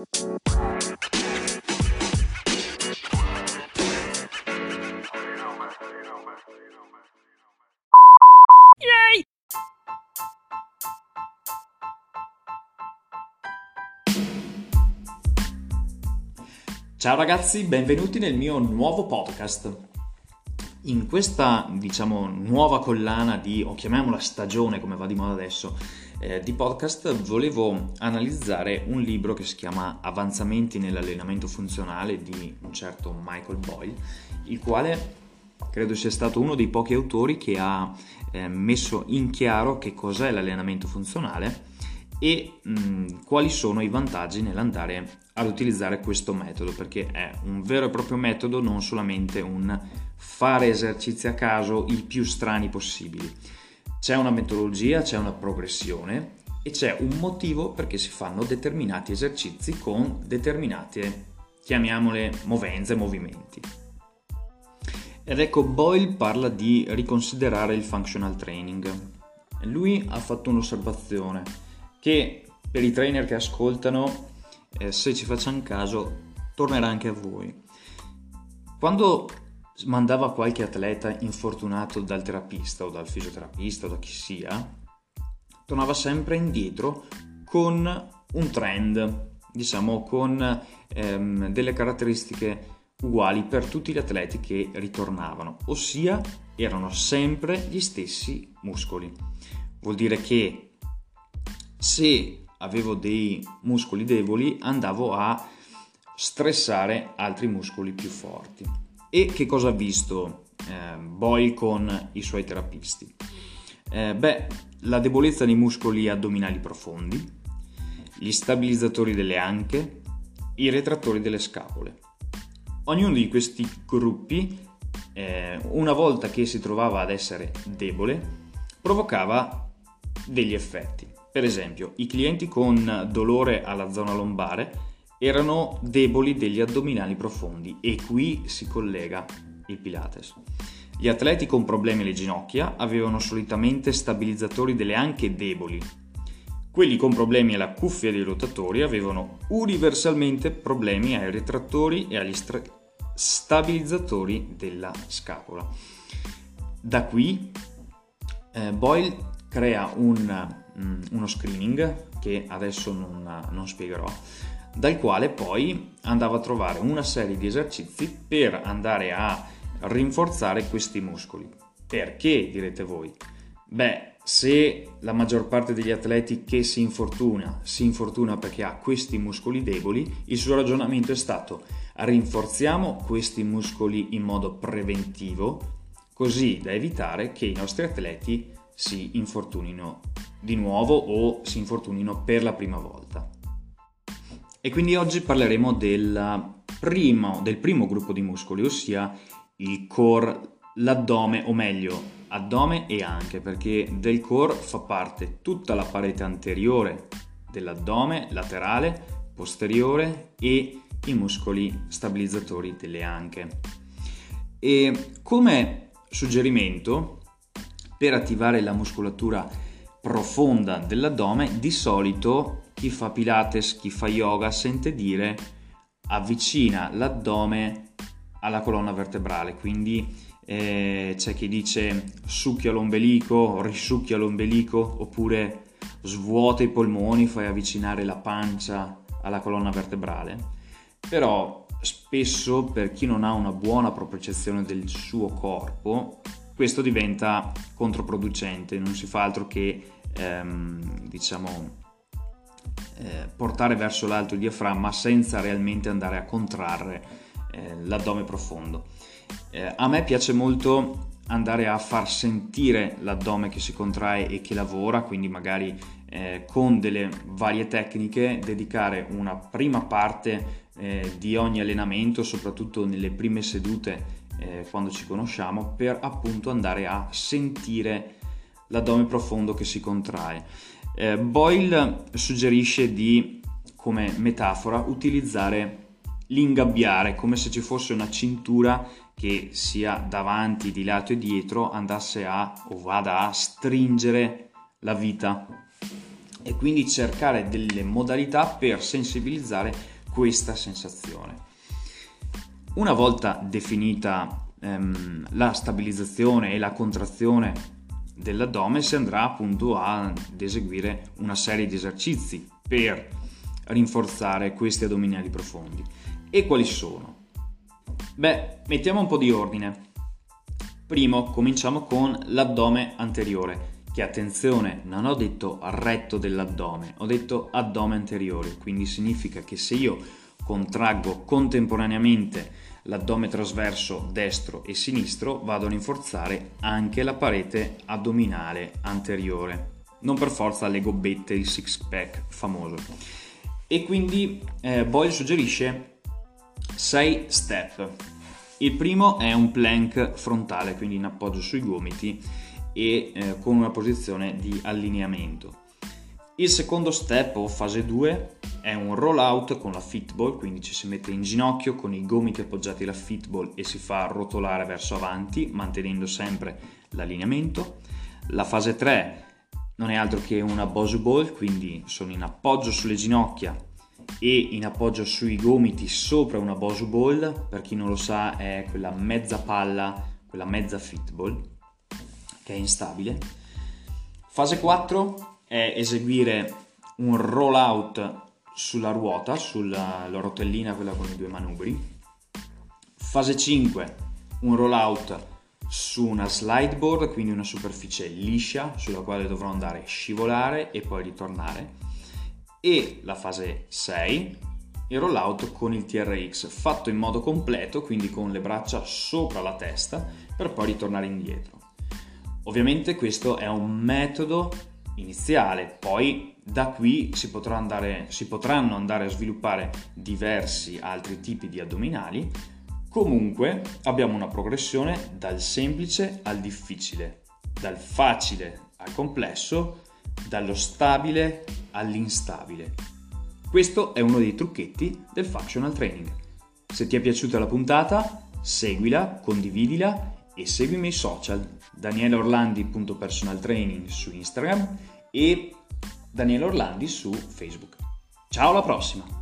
Ciao ragazzi, benvenuti nel mio nuovo podcast. In questa, diciamo, nuova collana di, o chiamiamola stagione come va di moda adesso, eh, di podcast, volevo analizzare un libro che si chiama Avanzamenti nell'allenamento funzionale di un certo Michael Boyle, il quale credo sia stato uno dei pochi autori che ha eh, messo in chiaro che cos'è l'allenamento funzionale e mh, quali sono i vantaggi nell'andare ad utilizzare questo metodo perché è un vero e proprio metodo non solamente un fare esercizi a caso i più strani possibili c'è una metodologia c'è una progressione e c'è un motivo perché si fanno determinati esercizi con determinate chiamiamole movenze movimenti ed ecco Boyle parla di riconsiderare il functional training lui ha fatto un'osservazione che per i trainer che ascoltano, eh, se ci facciamo caso, tornerà anche a voi. Quando mandava qualche atleta infortunato dal terapista o dal fisioterapista o da chi sia, tornava sempre indietro con un trend, diciamo con ehm, delle caratteristiche uguali per tutti gli atleti che ritornavano, ossia erano sempre gli stessi muscoli. Vuol dire che se avevo dei muscoli deboli andavo a stressare altri muscoli più forti. E che cosa ha visto eh, Boyle con i suoi terapisti? Eh, beh, la debolezza dei muscoli addominali profondi, gli stabilizzatori delle anche, i retrattori delle scapole. Ognuno di questi gruppi, eh, una volta che si trovava ad essere debole, provocava degli effetti. Per esempio, i clienti con dolore alla zona lombare erano deboli degli addominali profondi e qui si collega il Pilates. Gli atleti con problemi alle ginocchia avevano solitamente stabilizzatori delle anche deboli. Quelli con problemi alla cuffia dei rotatori avevano universalmente problemi ai retrattori e agli stra- stabilizzatori della scapola. Da qui eh, Boyle crea un Mm, uno screening che adesso non, non spiegherò, dal quale poi andavo a trovare una serie di esercizi per andare a rinforzare questi muscoli. Perché direte voi? Beh, se la maggior parte degli atleti che si infortuna si infortuna perché ha questi muscoli deboli, il suo ragionamento è stato rinforziamo questi muscoli in modo preventivo così da evitare che i nostri atleti si infortunino di nuovo o si infortunino per la prima volta. E quindi oggi parleremo del primo, del primo gruppo di muscoli, ossia il core, l'addome, o meglio, addome e anche, perché del core fa parte tutta la parete anteriore dell'addome, laterale, posteriore e i muscoli stabilizzatori delle anche. E come suggerimento, per attivare la muscolatura profonda dell'addome, di solito chi fa Pilates, chi fa yoga sente dire avvicina l'addome alla colonna vertebrale, quindi eh, c'è chi dice succhia l'ombelico, risucchia l'ombelico oppure svuota i polmoni, fai avvicinare la pancia alla colonna vertebrale. Però spesso per chi non ha una buona propriocezione del suo corpo questo diventa controproducente, non si fa altro che ehm, diciamo, eh, portare verso l'alto il diaframma senza realmente andare a contrarre eh, l'addome profondo. Eh, a me piace molto andare a far sentire l'addome che si contrae e che lavora, quindi magari eh, con delle varie tecniche dedicare una prima parte eh, di ogni allenamento, soprattutto nelle prime sedute eh, quando ci conosciamo per appunto andare a sentire l'addome profondo che si contrae. Eh, Boyle suggerisce di, come metafora, utilizzare l'ingabbiare come se ci fosse una cintura che sia davanti, di lato e dietro andasse a o vada a stringere la vita. e quindi cercare delle modalità per sensibilizzare questa sensazione. Una volta definita ehm, la stabilizzazione e la contrazione dell'addome si andrà appunto ad eseguire una serie di esercizi per rinforzare questi addominali profondi. E quali sono? Beh, mettiamo un po' di ordine. Primo, cominciamo con l'addome anteriore, che attenzione, non ho detto retto dell'addome, ho detto addome anteriore, quindi significa che se io contraggo contemporaneamente l'addome trasverso destro e sinistro, vado a rinforzare anche la parete addominale anteriore. Non per forza le gobbette, il six pack famoso. E quindi eh, Boyle suggerisce 6 step. Il primo è un plank frontale, quindi in appoggio sui gomiti e eh, con una posizione di allineamento. Il secondo step o fase 2 è un roll out con la fitball, quindi ci si mette in ginocchio con i gomiti appoggiati alla fitball e si fa rotolare verso avanti mantenendo sempre l'allineamento. La fase 3 non è altro che una Bosu Ball, quindi sono in appoggio sulle ginocchia e in appoggio sui gomiti sopra una Bosu Ball, per chi non lo sa è quella mezza palla, quella mezza fitball che è instabile. Fase 4 è eseguire un roll out sulla ruota, sulla rotellina, quella con i due manubri. Fase 5, un roll out su una slideboard, quindi una superficie liscia sulla quale dovrò andare a scivolare e poi ritornare. E la fase 6, il roll out con il TRX, fatto in modo completo, quindi con le braccia sopra la testa, per poi ritornare indietro. Ovviamente questo è un metodo iniziale, poi da qui si, andare, si potranno andare a sviluppare diversi altri tipi di addominali. Comunque abbiamo una progressione dal semplice al difficile, dal facile al complesso, dallo stabile all'instabile. Questo è uno dei trucchetti del functional training. Se ti è piaciuta la puntata, seguila, condividila e seguimi i miei social danieleorlandi.personaltraining su Instagram e Daniele Orlandi su Facebook. Ciao alla prossima!